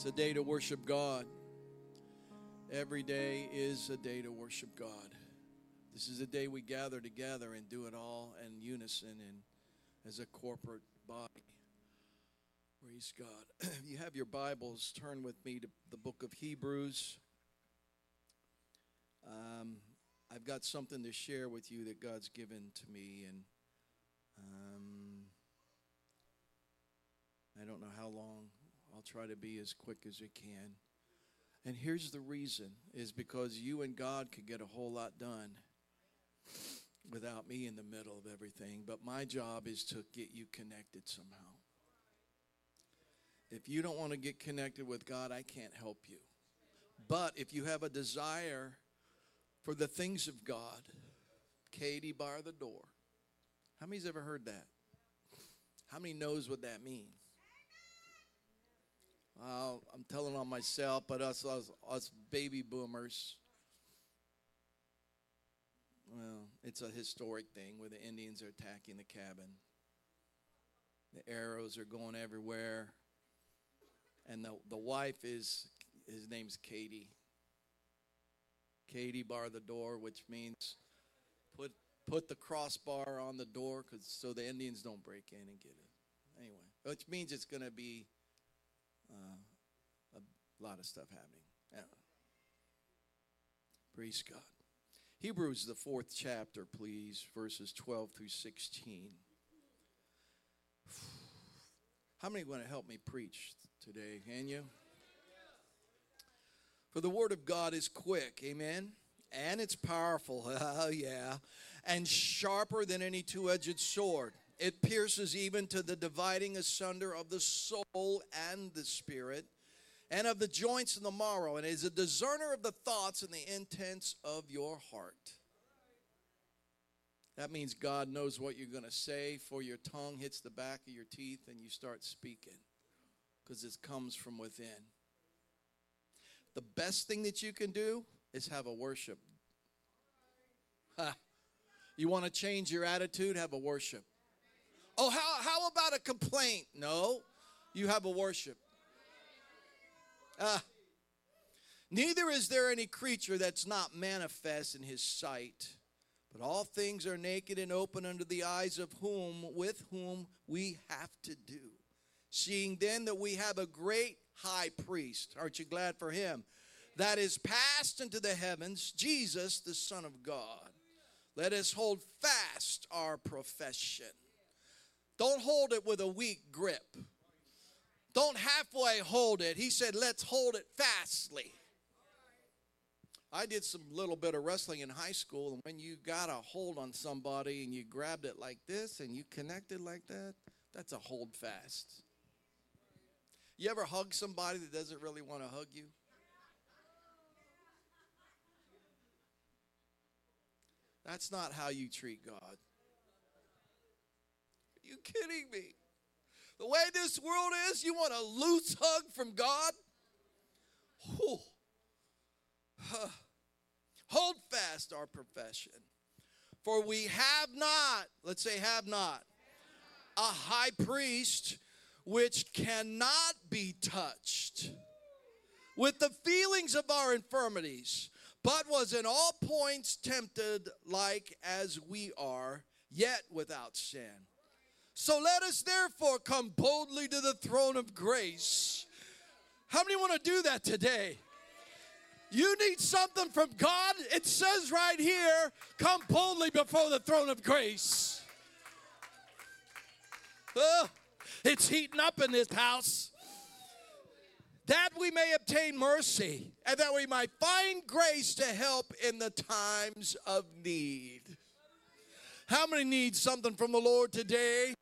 It's a day to worship God. Every day is a day to worship God. This is a day we gather together and do it all in unison and as a corporate body. Praise God. you have your Bibles, turn with me to the book of Hebrews. Um, I've got something to share with you that God's given to me, and um, I don't know how long. I'll try to be as quick as I can. And here's the reason is because you and God could get a whole lot done without me in the middle of everything. But my job is to get you connected somehow. If you don't want to get connected with God, I can't help you. But if you have a desire for the things of God, Katie bar the door. How many's ever heard that? How many knows what that means? Uh, I'm telling on myself, but us, us, us baby boomers, well, it's a historic thing where the Indians are attacking the cabin. The arrows are going everywhere. And the, the wife is, his name's Katie. Katie bar the door, which means put, put the crossbar on the door cause, so the Indians don't break in and get it. Anyway, which means it's going to be uh, a lot of stuff happening. Yeah. Praise God. Hebrews, the fourth chapter, please, verses 12 through 16. How many want to help me preach today? Can you? For the word of God is quick, amen? And it's powerful, oh yeah, and sharper than any two edged sword. It pierces even to the dividing asunder of the soul and the spirit, and of the joints and the marrow, and is a discerner of the thoughts and the intents of your heart. That means God knows what you're going to say, for your tongue hits the back of your teeth and you start speaking because it comes from within. The best thing that you can do is have a worship. Ha. You want to change your attitude? Have a worship. Oh, how, how about a complaint? No, you have a worship. Ah. Neither is there any creature that's not manifest in his sight, but all things are naked and open under the eyes of whom, with whom we have to do. Seeing then that we have a great high priest, aren't you glad for him? That is passed into the heavens, Jesus, the Son of God. Let us hold fast our profession. Don't hold it with a weak grip. Don't halfway hold it. He said, let's hold it fastly. I did some little bit of wrestling in high school, and when you got a hold on somebody and you grabbed it like this and you connected like that, that's a hold fast. You ever hug somebody that doesn't really want to hug you? That's not how you treat God. You kidding me? The way this world is, you want a loose hug from God? Whew. Hold fast our profession. For we have not, let's say, have not, a high priest which cannot be touched with the feelings of our infirmities, but was in all points tempted like as we are, yet without sin. So let us therefore come boldly to the throne of grace. How many want to do that today? You need something from God? It says right here, come boldly before the throne of grace. Oh, it's heating up in this house. That we may obtain mercy and that we might find grace to help in the times of need. How many need something from the Lord today?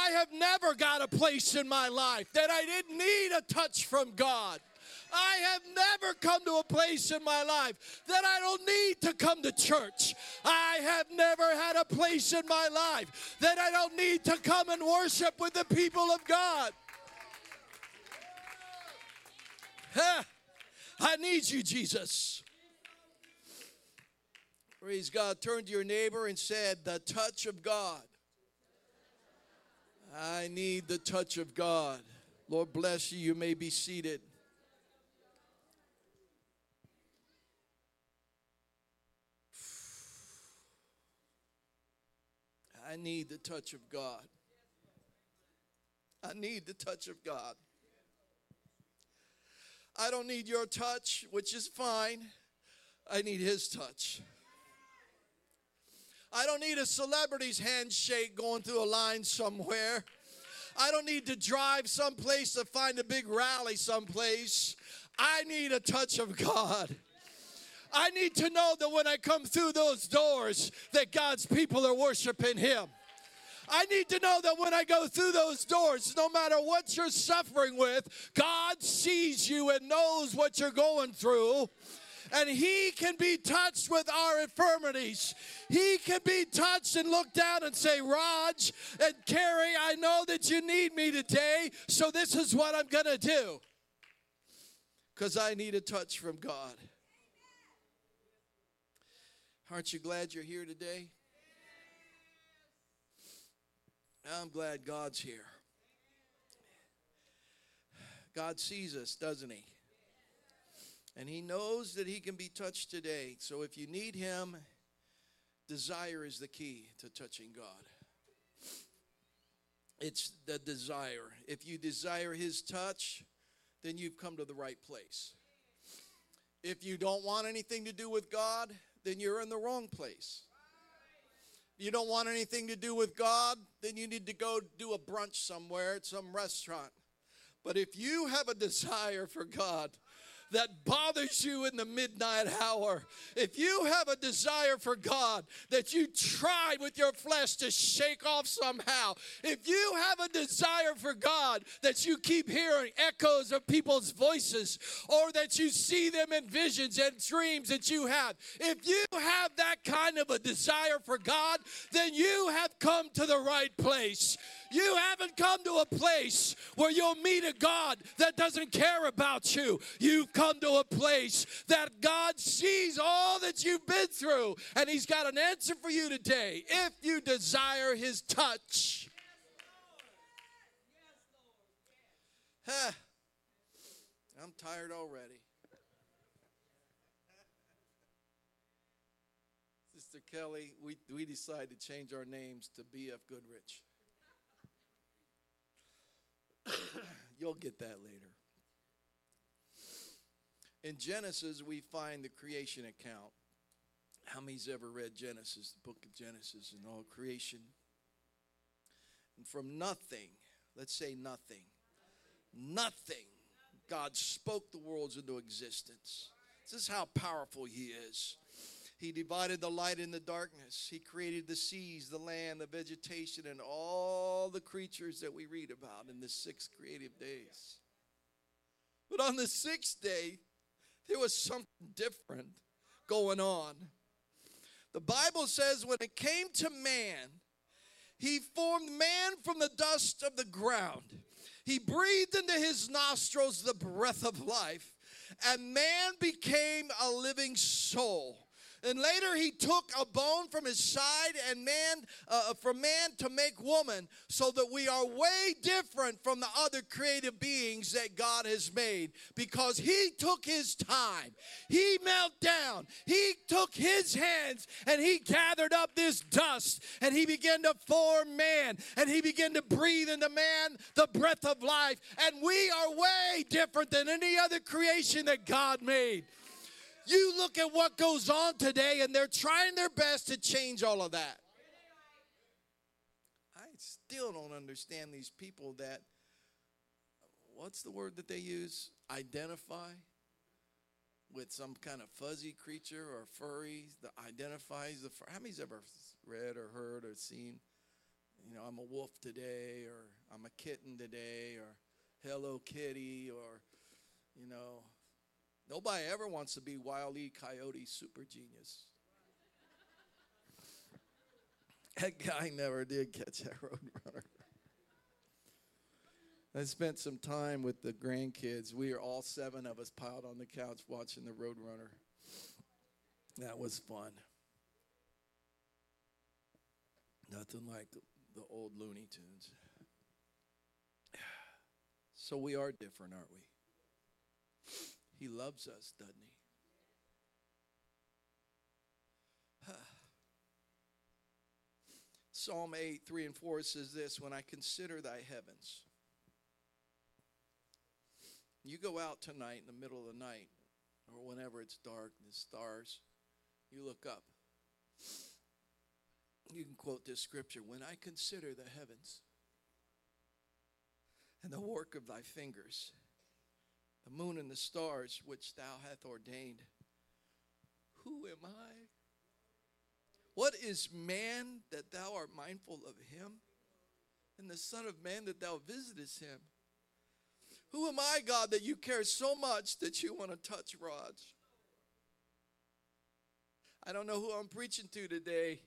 I have never got a place in my life that I didn't need a touch from God. I have never come to a place in my life that I don't need to come to church. I have never had a place in my life that I don't need to come and worship with the people of God. I need you, Jesus. Praise God. Turn to your neighbor and said, The touch of God. I need the touch of God. Lord bless you. You may be seated. I need the touch of God. I need the touch of God. I don't need your touch, which is fine. I need His touch. I don't need a celebrity's handshake going through a line somewhere. I don't need to drive someplace to find a big rally someplace. I need a touch of God. I need to know that when I come through those doors that God's people are worshiping him. I need to know that when I go through those doors, no matter what you're suffering with, God sees you and knows what you're going through. And He can be touched with our infirmities. He can be touched and look down and say, Raj and Carrie, I know that you need me today, so this is what I'm going to do. Because I need a touch from God. Aren't you glad you're here today? I'm glad God's here. God sees us, doesn't He? And He knows that He can be touched today. So if you need Him, desire is the key to touching God. It's the desire. If you desire His touch, then you've come to the right place. If you don't want anything to do with God, then you're in the wrong place you don't want anything to do with God, then you need to go do a brunch somewhere at some restaurant. But if you have a desire for God, that bothers you in the midnight hour, if you have a desire for God that you tried with your flesh to shake off somehow, if you have a desire for God that you keep hearing echoes of people's voices or that you see them in visions and dreams that you have, if you have that kind of a desire for God, then you have come to the right place. You haven't come to a place where you'll meet a God that doesn't care about you. You've come to a place that God sees all that you've been through, and He's got an answer for you today if you desire His touch. Huh. I'm tired already. Sister Kelly, we, we decided to change our names to B.F. Goodrich. You'll get that later. In Genesis, we find the creation account. How many's ever read Genesis, the book of Genesis, and all creation? And from nothing, let's say nothing, nothing, God spoke the worlds into existence. This is how powerful He is. He divided the light and the darkness. He created the seas, the land, the vegetation, and all the creatures that we read about in the six creative days. But on the sixth day, there was something different going on. The Bible says when it came to man, he formed man from the dust of the ground. He breathed into his nostrils the breath of life, and man became a living soul. And later he took a bone from his side and man, uh, uh, from man to make woman, so that we are way different from the other creative beings that God has made because he took his time. He knelt down. He took his hands and he gathered up this dust and he began to form man and he began to breathe into man the breath of life. And we are way different than any other creation that God made. You look at what goes on today, and they're trying their best to change all of that. I still don't understand these people that, what's the word that they use? Identify with some kind of fuzzy creature or furry that identifies the. fur. How many's ever read or heard or seen? You know, I'm a wolf today, or I'm a kitten today, or Hello Kitty, or you know, Nobody ever wants to be Wile E. Coyote super genius. That guy never did catch that roadrunner. I spent some time with the grandkids. We are all seven of us piled on the couch watching the Roadrunner. That was fun. Nothing like the old Looney Tunes. So we are different, aren't we? He loves us, doesn't he? Psalm 8, 3 and 4 says this When I consider thy heavens, you go out tonight in the middle of the night, or whenever it's dark and the stars, you look up. You can quote this scripture When I consider the heavens and the work of thy fingers, the moon and the stars which thou hast ordained, who am I? What is man that thou art mindful of him? And the Son of Man that thou visitest him? Who am I, God, that you care so much that you want to touch rods? I don't know who I'm preaching to today,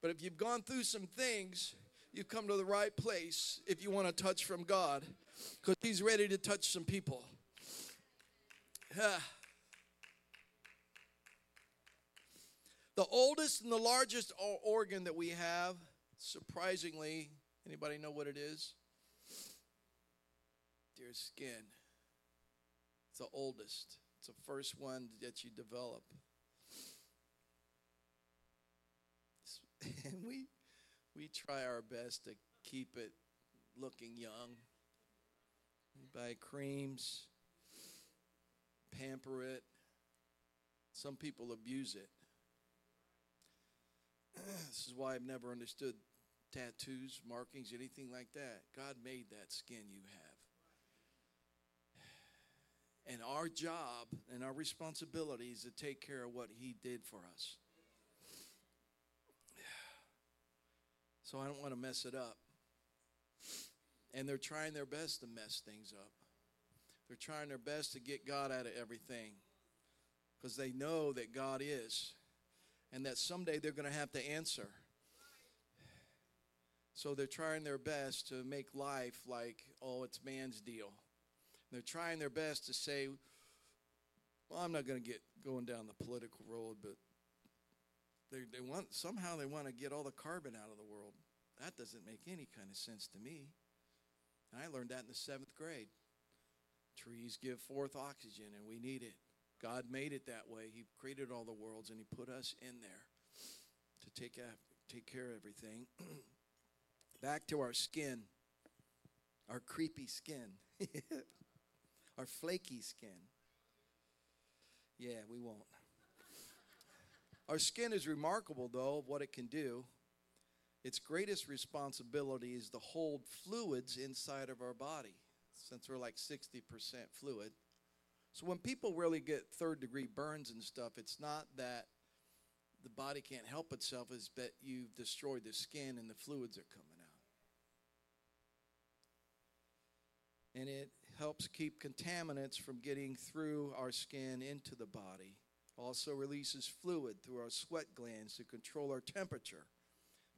but if you've gone through some things, you've come to the right place if you want to touch from God, because He's ready to touch some people. The oldest and the largest organ that we have, surprisingly, anybody know what it is? Dear skin. It's the oldest. It's the first one that you develop. And we we try our best to keep it looking young. Buy creams, pamper it. Some people abuse it. this is why I've never understood tattoos, markings, anything like that. God made that skin you have. And our job and our responsibility is to take care of what He did for us. So I don't want to mess it up. And they're trying their best to mess things up. They're trying their best to get God out of everything because they know that God is and that someday they're going to have to answer. So they're trying their best to make life like, oh, it's man's deal. They're trying their best to say, well, I'm not going to get going down the political road, but they, they want somehow they want to get all the carbon out of the world. That doesn't make any kind of sense to me. And I learned that in the seventh grade. Trees give forth oxygen, and we need it. God made it that way. He created all the worlds and He put us in there to take, take care of everything. Back to our skin, our creepy skin, our flaky skin. Yeah, we won't. Our skin is remarkable, though, of what it can do. Its greatest responsibility is to hold fluids inside of our body, since we're like 60% fluid. So when people really get third degree burns and stuff, it's not that the body can't help itself, it's that you've destroyed the skin and the fluids are coming out. And it helps keep contaminants from getting through our skin into the body. Also releases fluid through our sweat glands to control our temperature.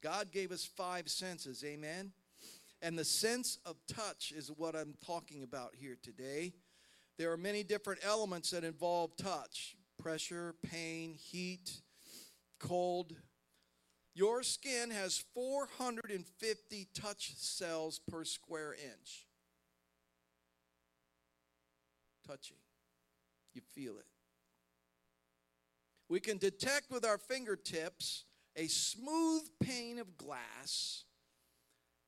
God gave us five senses, amen? And the sense of touch is what I'm talking about here today. There are many different elements that involve touch pressure, pain, heat, cold. Your skin has 450 touch cells per square inch. Touching. You feel it. We can detect with our fingertips a smooth pane of glass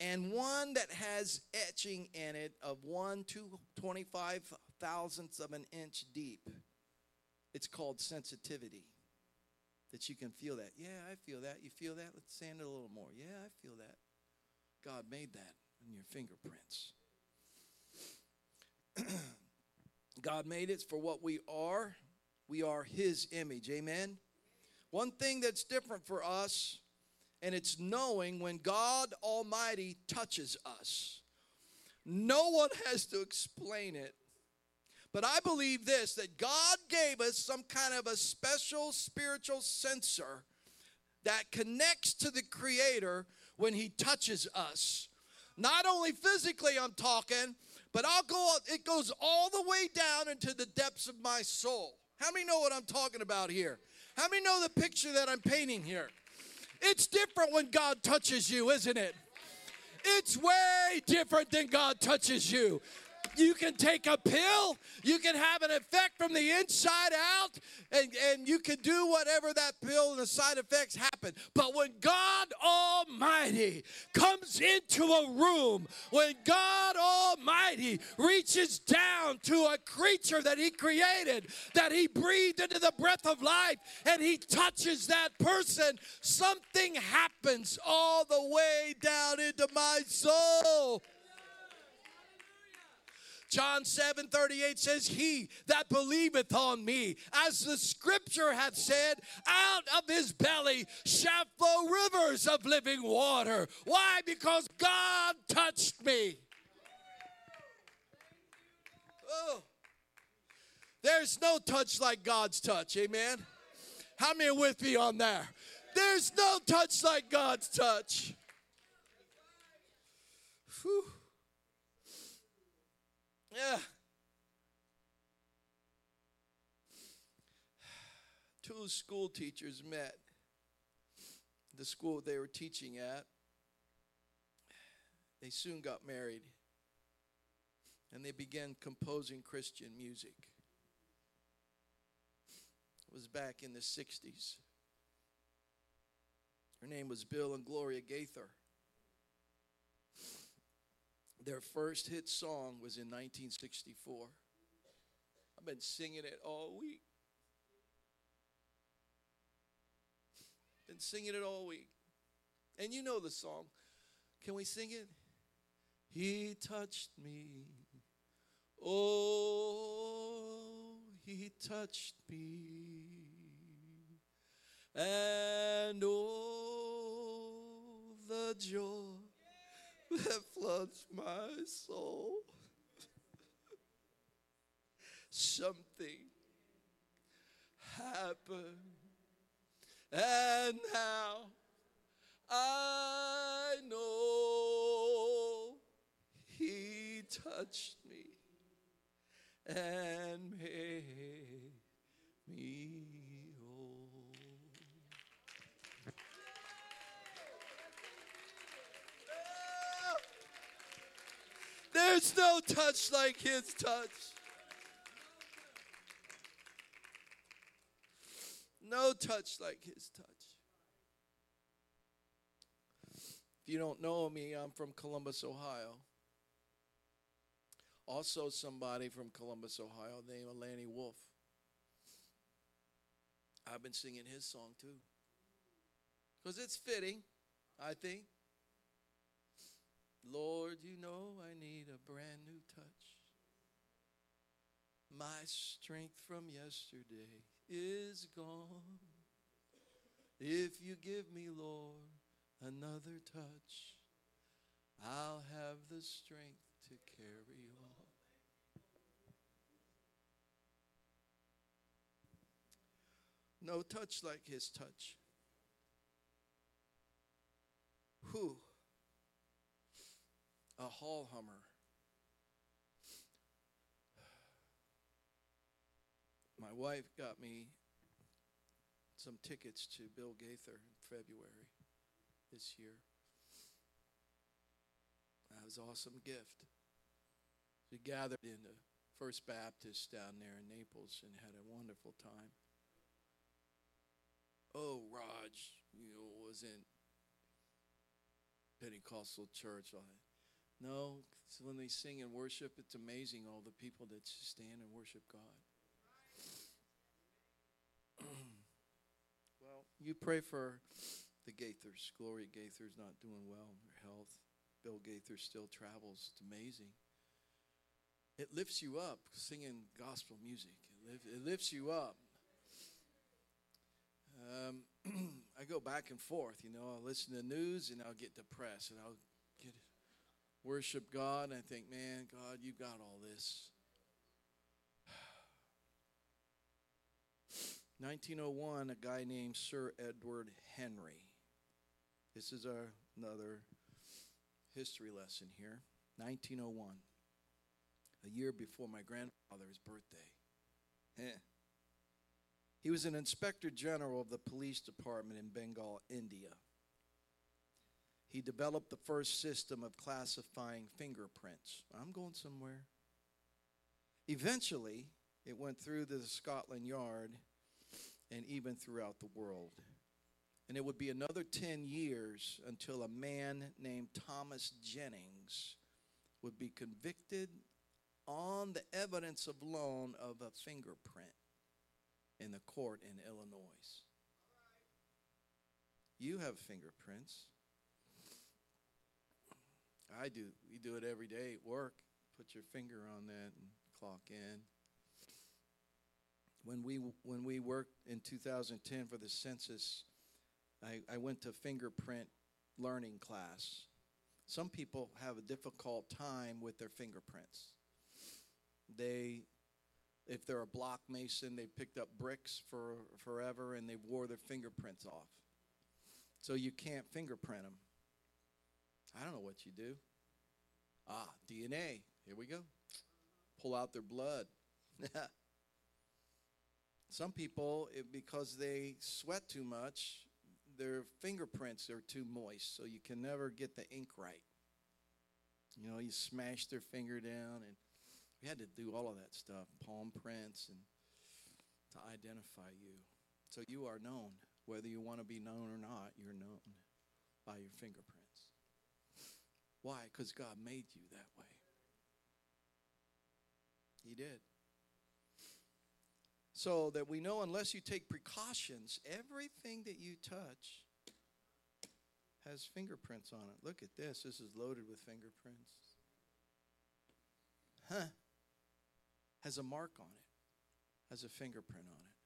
and one that has etching in it of one to 25 thousandths of an inch deep. It's called sensitivity. That you can feel that. Yeah, I feel that. You feel that? Let's sand it a little more. Yeah, I feel that. God made that in your fingerprints. God made it for what we are. We are His image. Amen. One thing that's different for us, and it's knowing when God Almighty touches us. No one has to explain it. But I believe this that God gave us some kind of a special spiritual sensor that connects to the Creator when He touches us. Not only physically, I'm talking, but I'll go, it goes all the way down into the depths of my soul. How many know what I'm talking about here? How many know the picture that I'm painting here? It's different when God touches you, isn't it? It's way different than God touches you. You can take a pill, you can have an effect from the inside out, and, and you can do whatever that pill and the side effects happen. But when God Almighty comes into a room, when God Almighty reaches down to a creature that He created, that He breathed into the breath of life, and He touches that person, something happens all the way down into my soul. John 7 38 says, He that believeth on me, as the scripture hath said, out of his belly shall flow rivers of living water. Why? Because God touched me. Oh. There's no touch like God's touch. Amen. How many with me on there? There's no touch like God's touch. Whew. Yeah. Two school teachers met. The school they were teaching at. They soon got married. And they began composing Christian music. It was back in the 60s. Her name was Bill and Gloria Gaither. Their first hit song was in 1964. I've been singing it all week. Been singing it all week. And you know the song. Can we sing it? He touched me. Oh, he touched me. And oh, the joy that floods my soul. Something happened, and now I know He touched me and made me There's no touch like his touch. No touch like his touch. If you don't know me, I'm from Columbus, Ohio. Also, somebody from Columbus, Ohio, named Lanny Wolfe. I've been singing his song too. Because it's fitting, I think. Lord, you know I need a brand new touch. My strength from yesterday is gone. If you give me, Lord, another touch, I'll have the strength to carry on. No touch like his touch. Who? A Hall Hummer. My wife got me some tickets to Bill Gaither in February this year. That was an awesome gift. We gathered in the First Baptist down there in Naples and had a wonderful time. Oh, Raj, you know, was in Pentecostal church. No, when they sing and worship, it's amazing all the people that stand and worship God. well, you pray for the Gaithers. Gloria Gaither's not doing well in her health. Bill Gaither still travels. It's amazing. It lifts you up singing gospel music. It, it lifts you up. Um, I go back and forth. You know, I'll listen to news and I'll get depressed and I'll worship God, and I think, man, God, you've got all this. 1901, a guy named Sir Edward Henry. This is our, another history lesson here. 1901, a year before my grandfather's birthday. Eh. He was an inspector general of the police department in Bengal, India. He developed the first system of classifying fingerprints. I'm going somewhere. Eventually, it went through the Scotland Yard and even throughout the world. And it would be another 10 years until a man named Thomas Jennings would be convicted on the evidence of loan of a fingerprint in the court in Illinois. You have fingerprints. I do. We do it every day at work. Put your finger on that and clock in. When we when we worked in 2010 for the census, I, I went to fingerprint learning class. Some people have a difficult time with their fingerprints. They if they're a block mason, they picked up bricks for forever and they wore their fingerprints off. So you can't fingerprint them. I don't know what you do. Ah, DNA. Here we go. Pull out their blood. Some people, it, because they sweat too much, their fingerprints are too moist, so you can never get the ink right. You know, you smash their finger down, and we had to do all of that stuff, palm prints, and to identify you. So you are known. Whether you want to be known or not, you're known by your fingerprints. Why? Because God made you that way. He did. So that we know, unless you take precautions, everything that you touch has fingerprints on it. Look at this. This is loaded with fingerprints. Huh. Has a mark on it, has a fingerprint on it.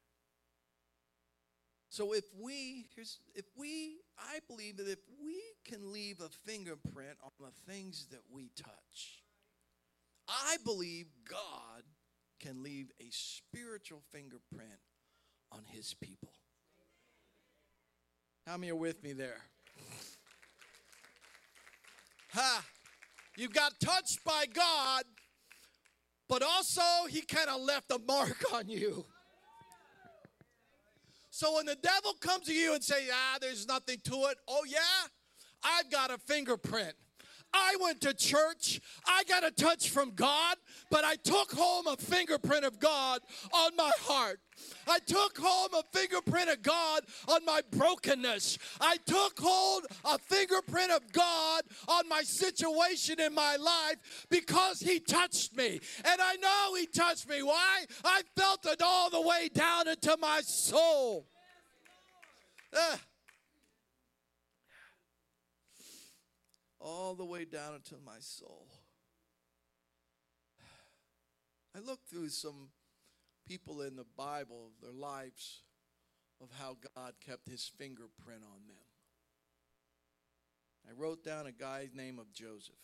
So if we, here's, if we, I believe that if we can leave a fingerprint on the things that we touch, I believe God can leave a spiritual fingerprint on his people. How many are with me there? Ha! You got touched by God, but also he kind of left a mark on you. So when the devil comes to you and say, "Ah, there's nothing to it." Oh yeah, I've got a fingerprint. I went to church. I got a touch from God, but I took home a fingerprint of God on my heart. I took home a fingerprint of God on my brokenness. I took hold a fingerprint of God on my situation in my life because He touched me. And I know He touched me. Why? I felt it all the way down into my soul. Uh, all the way down into my soul. I looked through some people in the Bible, their lives, of how God kept his fingerprint on them. I wrote down a guy named of Joseph.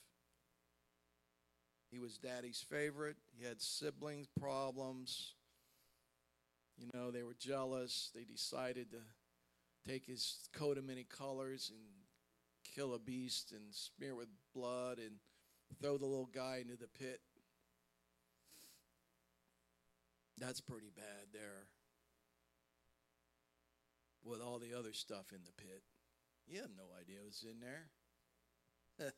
He was daddy's favorite. He had siblings problems. You know, they were jealous. They decided to take his coat of many colors and kill a beast and smear it with blood and throw the little guy into the pit. That's pretty bad there. With all the other stuff in the pit. You have no idea what's in there.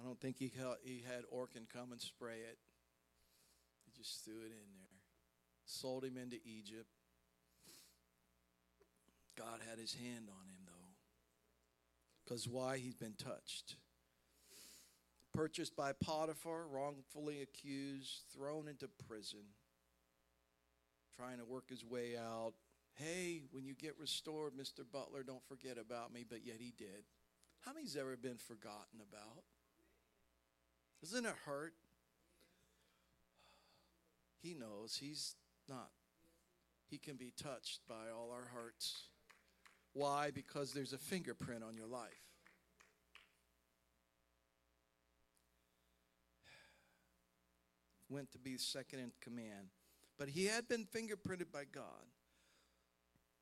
I don't think he, he had Orkin come and spray it. He just threw it in there. Sold him into Egypt. God had his hand on him, though. Because why? He's been touched. Purchased by Potiphar, wrongfully accused, thrown into prison, trying to work his way out. Hey, when you get restored, Mr. Butler, don't forget about me, but yet he did. How many's ever been forgotten about? Doesn't it hurt? He knows he's not. He can be touched by all our hearts. Why? Because there's a fingerprint on your life. Went to be second in command. But he had been fingerprinted by God.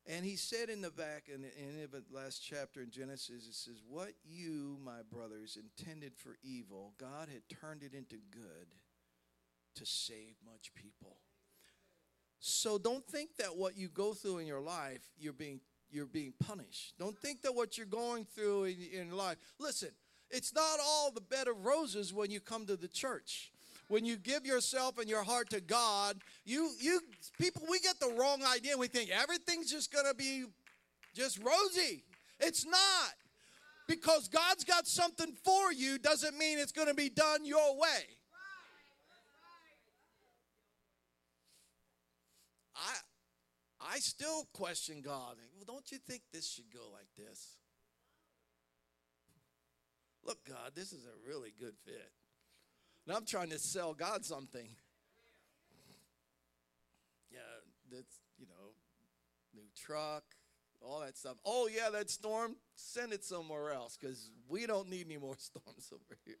And he said in the back, in the, in the last chapter in Genesis, it says, What you, my brothers, intended for evil, God had turned it into good to save much people. So don't think that what you go through in your life, you're being you're being punished. Don't think that what you're going through in, in life. Listen, it's not all the bed of roses when you come to the church. when you give yourself and your heart to God, you you people we get the wrong idea. We think everything's just going to be just rosy. It's not. Because God's got something for you doesn't mean it's going to be done your way. I I still question God. Well, don't you think this should go like this? Look, God, this is a really good fit. And I'm trying to sell God something. Yeah, that's, you know, new truck, all that stuff. Oh, yeah, that storm, send it somewhere else because we don't need any more storms over here.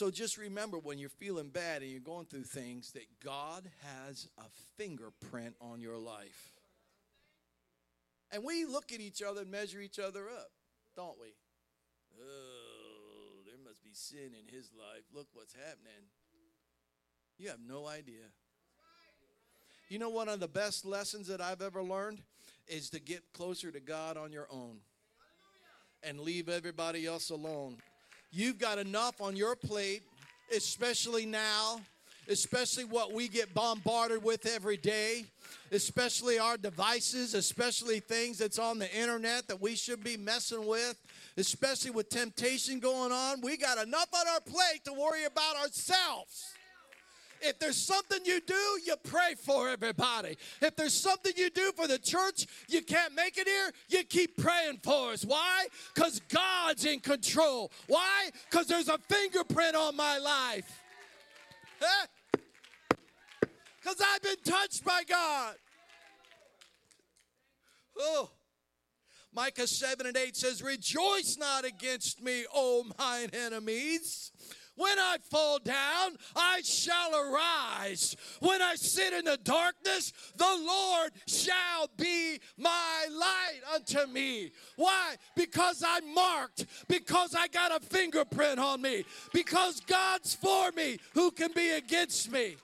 So just remember when you're feeling bad and you're going through things that God has a fingerprint on your life. And we look at each other and measure each other up, don't we? Oh, there must be sin in his life. Look what's happening. You have no idea. You know, one of the best lessons that I've ever learned is to get closer to God on your own and leave everybody else alone. You've got enough on your plate, especially now, especially what we get bombarded with every day, especially our devices, especially things that's on the internet that we should be messing with, especially with temptation going on. We got enough on our plate to worry about ourselves. If there's something you do, you pray for everybody. If there's something you do for the church, you can't make it here, you keep praying for us. Why? Because God's in control. Why? Because there's a fingerprint on my life. Because I've been touched by God. Oh. Micah 7 and 8 says, Rejoice not against me, O mine enemies. When I fall down, I shall arise. When I sit in the darkness, the Lord shall be my light unto me. Why? Because I'm marked, because I got a fingerprint on me, because God's for me. Who can be against me?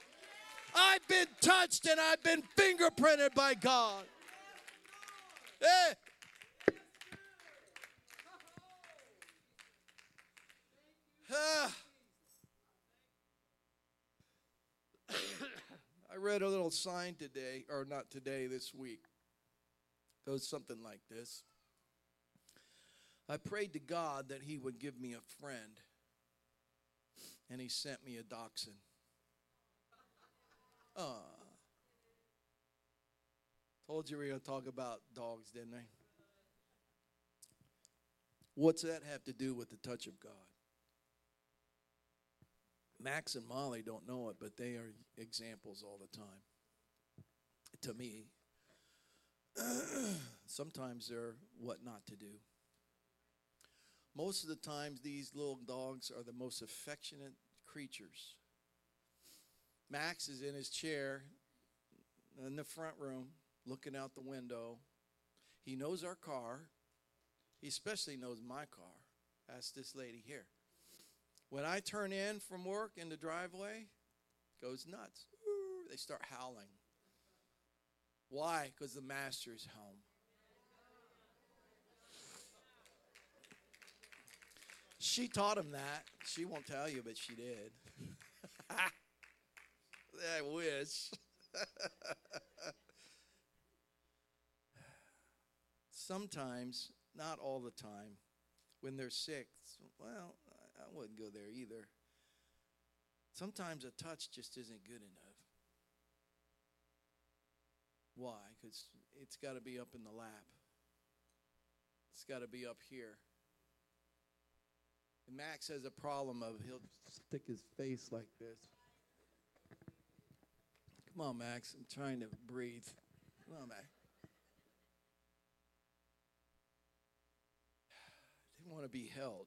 I've been touched and I've been fingerprinted by God. Hey. Ah. I read a little sign today, or not today, this week. It goes something like this I prayed to God that He would give me a friend, and He sent me a dachshund. Ah. Told you we were going to talk about dogs, didn't I? What's that have to do with the touch of God? Max and Molly don't know it, but they are examples all the time. To me, sometimes they're what not to do. Most of the times, these little dogs are the most affectionate creatures. Max is in his chair in the front room, looking out the window. He knows our car. He especially knows my car. That's this lady here. When I turn in from work in the driveway, goes nuts. They start howling. Why? Because the master's home. She taught him that. She won't tell you, but she did. I wish. Sometimes, not all the time, when they're sick, well, I wouldn't go there either. Sometimes a touch just isn't good enough. Why? Because it's got to be up in the lap, it's got to be up here. And Max has a problem of he'll stick his face like this. Come on, Max. I'm trying to breathe. Come on, Max. They want to be held.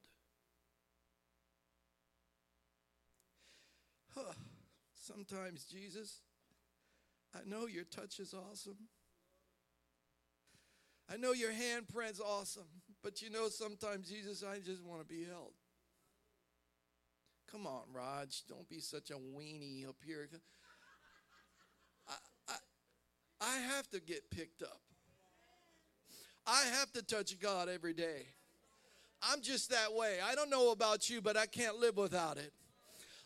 Sometimes, Jesus, I know your touch is awesome. I know your handprint's awesome. But you know, sometimes, Jesus, I just want to be held. Come on, Raj. Don't be such a weenie up here. I, I, I have to get picked up. I have to touch God every day. I'm just that way. I don't know about you, but I can't live without it.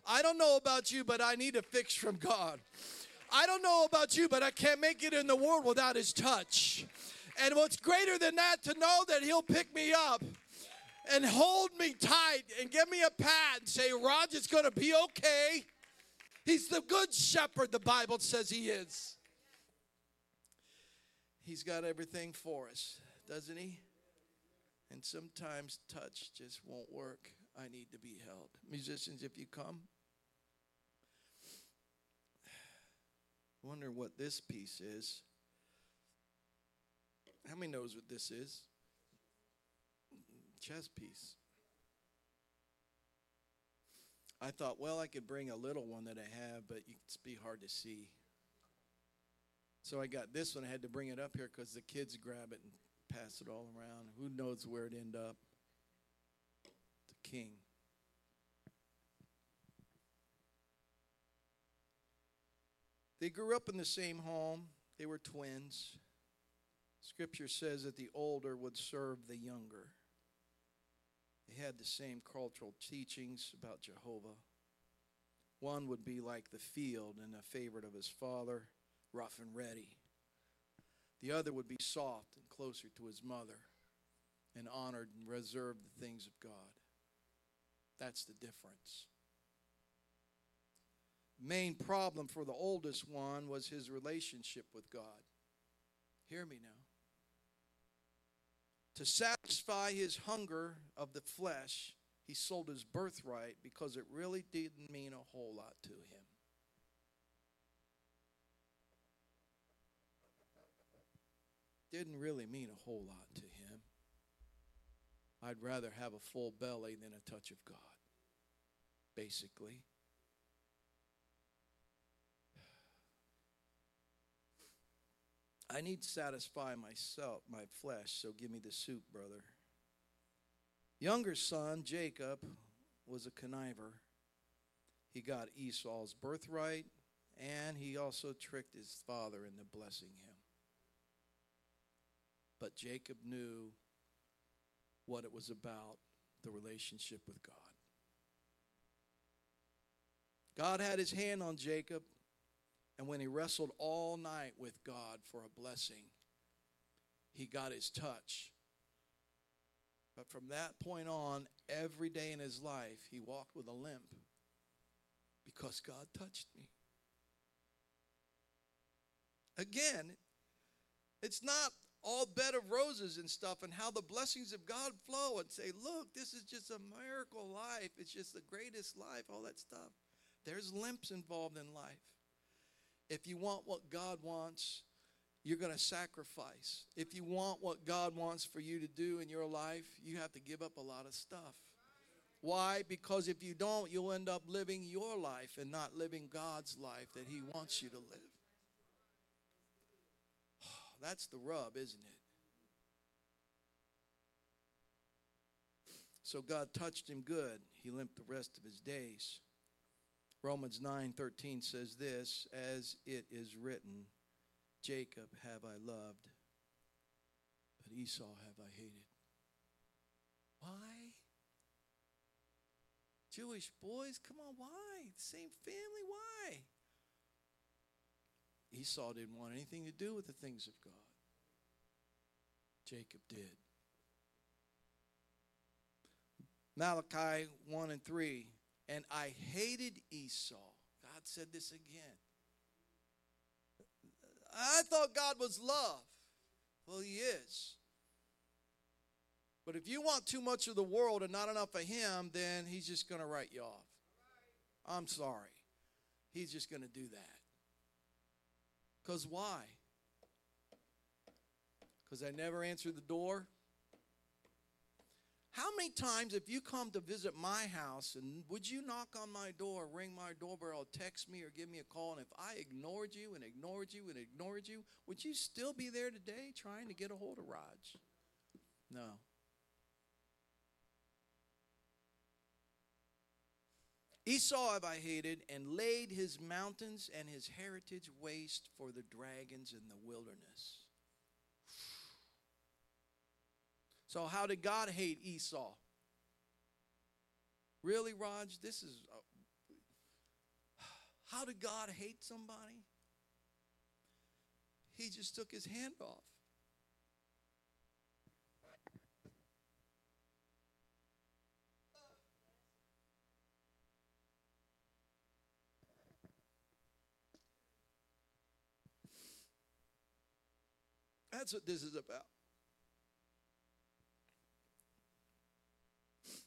I don't know about you, but I need a fix from God. I don't know about you, but I can't make it in the world without His touch. And what's greater than that, to know that He'll pick me up and hold me tight and give me a pat and say, Rod, it's going to be okay. He's the good shepherd, the Bible says He is. He's got everything for us, doesn't He? And sometimes touch just won't work. I need to be held. Musicians, if you come. Wonder what this piece is. How many knows what this is? Chess piece. I thought, well, I could bring a little one that I have, but it's be hard to see. So I got this one. I had to bring it up here because the kids grab it and pass it all around. Who knows where it end up? The king. They grew up in the same home. They were twins. Scripture says that the older would serve the younger. They had the same cultural teachings about Jehovah. One would be like the field and a favorite of his father, rough and ready. The other would be soft and closer to his mother and honored and reserved the things of God. That's the difference. Main problem for the oldest one was his relationship with God. Hear me now. To satisfy his hunger of the flesh, he sold his birthright because it really didn't mean a whole lot to him. didn't really mean a whole lot to him. I'd rather have a full belly than a touch of God, basically. I need to satisfy myself, my flesh, so give me the soup, brother. Younger son, Jacob, was a conniver. He got Esau's birthright, and he also tricked his father into blessing him. But Jacob knew what it was about the relationship with God. God had his hand on Jacob, and when he wrestled all night with God for a blessing, he got his touch. But from that point on, every day in his life, he walked with a limp because God touched me. Again, it's not all bed of roses and stuff and how the blessings of God flow and say, look, this is just a miracle life. It's just the greatest life, all that stuff. There's limps involved in life. If you want what God wants, you're going to sacrifice. If you want what God wants for you to do in your life, you have to give up a lot of stuff. Why? Because if you don't, you'll end up living your life and not living God's life that He wants you to live. That's the rub, isn't it? So God touched him good. He limped the rest of his days. Romans 9:13 says this, as it is written, Jacob have I loved, but Esau have I hated. Why? Jewish boys, come on, why? Same family, why? Esau didn't want anything to do with the things of God. Jacob did. Malachi 1 and 3. And I hated Esau. God said this again. I thought God was love. Well, He is. But if you want too much of the world and not enough of Him, then He's just going to write you off. I'm sorry. He's just going to do that. Because why? Because I never answered the door. How many times, if you come to visit my house, and would you knock on my door, ring my doorbell, text me, or give me a call, and if I ignored you and ignored you and ignored you, would you still be there today trying to get a hold of Rog? No. Esau have I hated and laid his mountains and his heritage waste for the dragons in the wilderness. So, how did God hate Esau? Really, Rog? This is. Uh, how did God hate somebody? He just took his hand off. That's what this is about.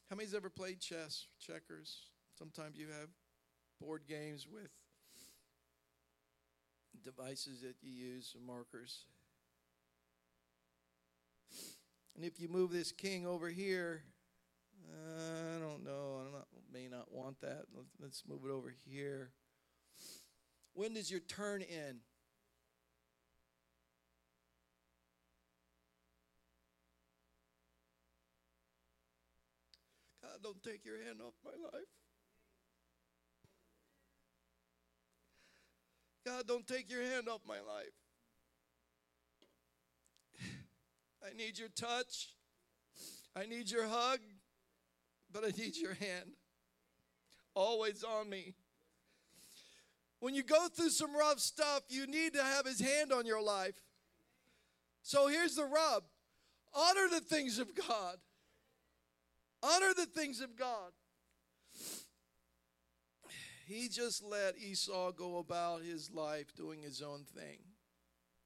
How many's ever played chess, checkers? Sometimes you have board games with devices that you use, markers. And if you move this king over here, uh, I don't know, I may not want that. Let's move it over here. When does your turn end? God, don't take your hand off my life. God, don't take your hand off my life. I need your touch. I need your hug, but I need your hand. Always on me. When you go through some rough stuff, you need to have his hand on your life. So here's the rub honor the things of God. Honor the things of God. He just let Esau go about his life doing his own thing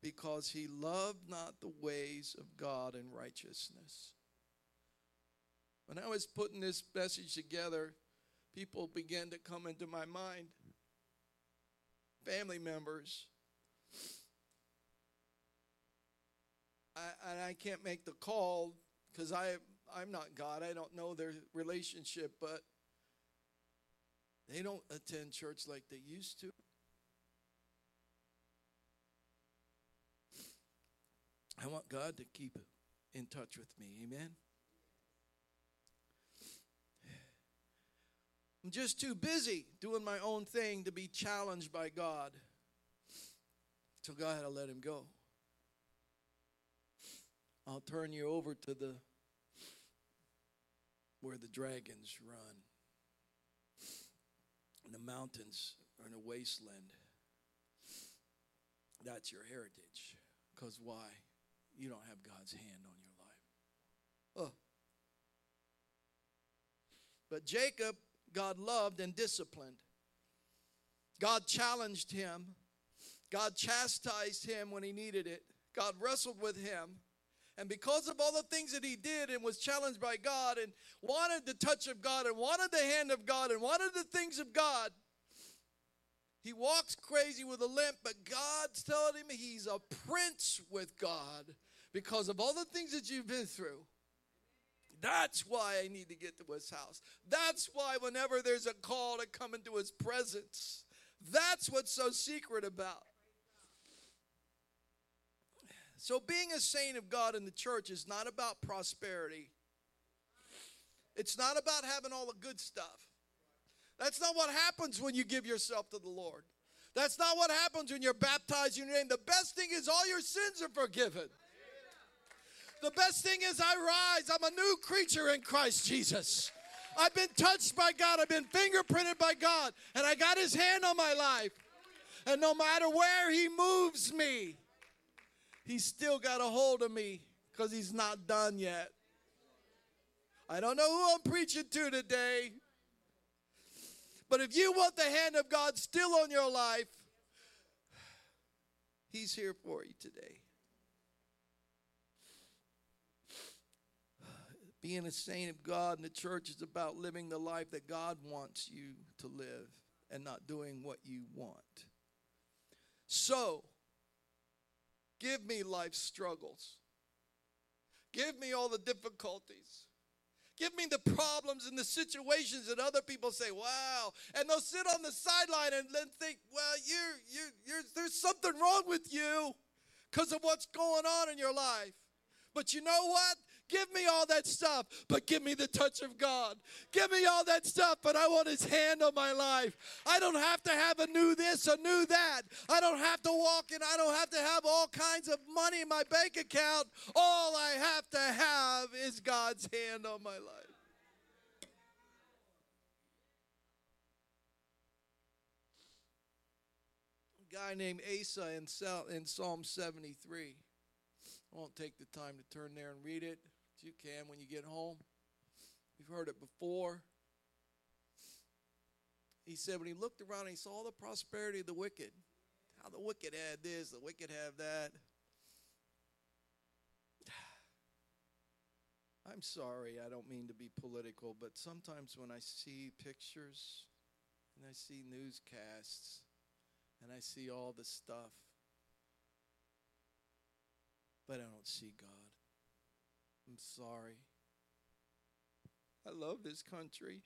because he loved not the ways of God and righteousness. When I was putting this message together, people began to come into my mind. Family members. I, and I can't make the call because I I'm not God. I don't know their relationship, but they don't attend church like they used to. I want God to keep in touch with me. Amen. I'm just too busy doing my own thing to be challenged by God. So God had to let him go. I'll turn you over to the where the dragons run. And the mountains are in a wasteland. That's your heritage. Because why? You don't have God's hand on your life. Oh. But Jacob, God loved and disciplined. God challenged him. God chastised him when he needed it. God wrestled with him. And because of all the things that he did and was challenged by God and wanted the touch of God and wanted the hand of God and wanted the things of God, he walks crazy with a limp, but God's telling him he's a prince with God because of all the things that you've been through. That's why I need to get to his house. That's why whenever there's a call to come into his presence, that's what's so secret about. So, being a saint of God in the church is not about prosperity. It's not about having all the good stuff. That's not what happens when you give yourself to the Lord. That's not what happens when you're baptized in your name. The best thing is all your sins are forgiven. The best thing is I rise. I'm a new creature in Christ Jesus. I've been touched by God. I've been fingerprinted by God. And I got his hand on my life. And no matter where he moves me, he's still got a hold of me because he's not done yet. I don't know who I'm preaching to today, but if you want the hand of God still on your life, he's here for you today. Being a saint of God in the church is about living the life that God wants you to live and not doing what you want. So, Give me life's struggles. Give me all the difficulties. Give me the problems and the situations that other people say, wow. And they'll sit on the sideline and then think, well, you're, you're, you're, there's something wrong with you because of what's going on in your life. But you know what? Give me all that stuff, but give me the touch of God. Give me all that stuff, but I want His hand on my life. I don't have to have a new this, a new that. I don't have to walk and I don't have to have all kinds of money in my bank account. All I have to have is God's hand on my life. A guy named Asaph in Psalm 73. I won't take the time to turn there and read it. You can when you get home. You've heard it before. He said when he looked around, he saw the prosperity of the wicked. How the wicked had this, the wicked have that. I'm sorry, I don't mean to be political, but sometimes when I see pictures and I see newscasts and I see all the stuff, but I don't see God. I'm sorry. I love this country.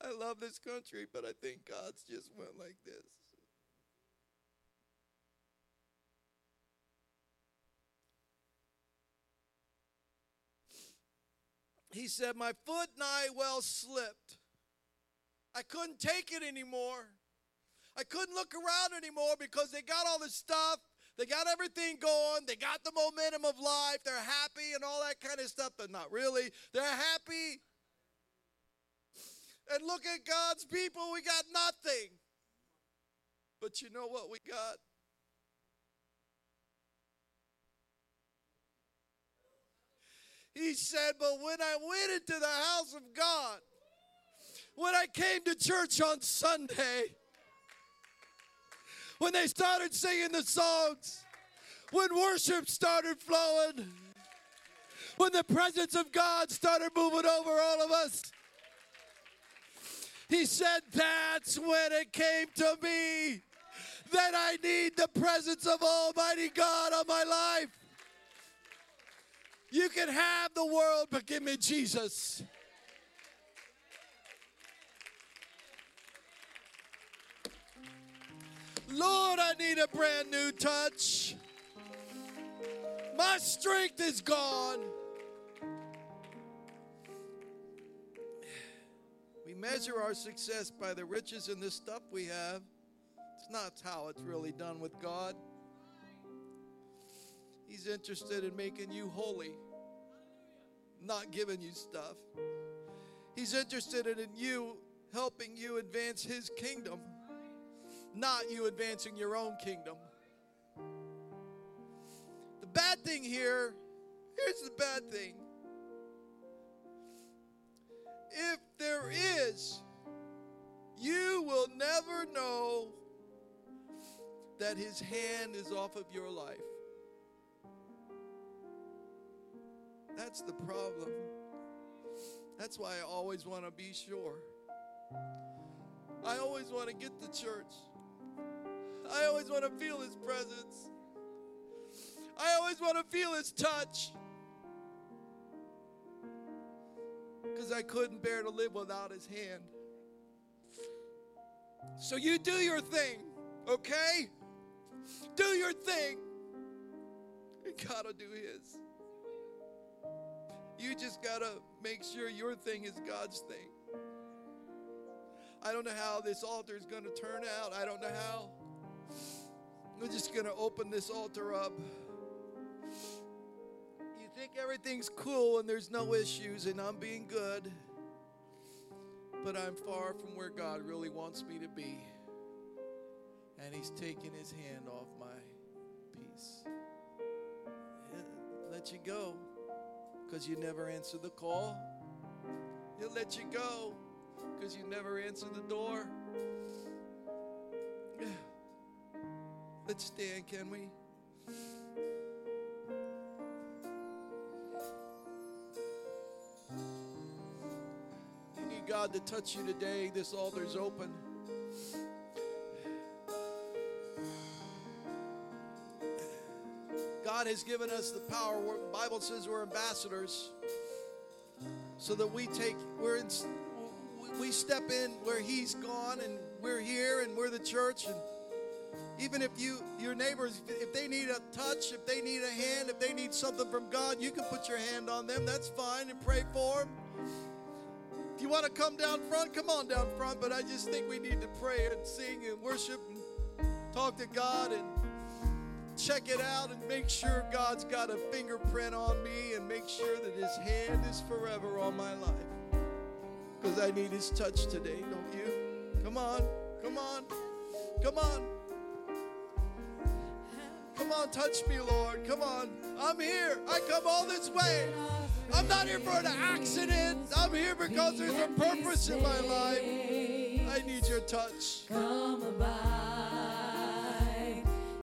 I love this country, but I think God's just went like this. He said, My foot nigh well slipped. I couldn't take it anymore. I couldn't look around anymore because they got all this stuff. They got everything going. They got the momentum of life. They're happy and all that kind of stuff, but not really. They're happy. And look at God's people. We got nothing. But you know what we got? He said, But when I went into the house of God, when I came to church on Sunday, when they started singing the songs, when worship started flowing, when the presence of God started moving over all of us, he said, That's when it came to me that I need the presence of Almighty God on my life. You can have the world, but give me Jesus. Lord, I need a brand new touch. My strength is gone. We measure our success by the riches and the stuff we have. It's not how it's really done with God. He's interested in making you holy, not giving you stuff. He's interested in you helping you advance His kingdom, not you advancing your own kingdom. The bad thing here, here's the bad thing. If there is, you will never know that His hand is off of your life. That's the problem. That's why I always want to be sure. I always want to get to church. I always want to feel His presence. I always want to feel His touch. Because I couldn't bear to live without His hand. So you do your thing, okay? Do your thing. And God will do His. You just got to make sure your thing is God's thing. I don't know how this altar is going to turn out. I don't know how. We're just going to open this altar up. You think everything's cool and there's no issues and I'm being good, but I'm far from where God really wants me to be. And He's taking His hand off my peace. Let you go because you never answer the call. He'll let you go because you never answer the door. Stand, can we? You need God to touch you today. This altar's open. God has given us the power. The Bible says we're ambassadors, so that we take we're in, we step in where He's gone, and we're here, and we're the church. And even if you your neighbors, if they need a touch, if they need a hand, if they need something from God, you can put your hand on them. That's fine, and pray for them. If you want to come down front, come on down front. But I just think we need to pray and sing and worship and talk to God and check it out and make sure God's got a fingerprint on me and make sure that His hand is forever on my life. Because I need his touch today, don't you? Come on, come on, come on. Come on, touch me, Lord. Come on. I'm here. I come all this way. I'm not here for an accident. I'm here because there's a purpose in my life. I need your touch. Come abide.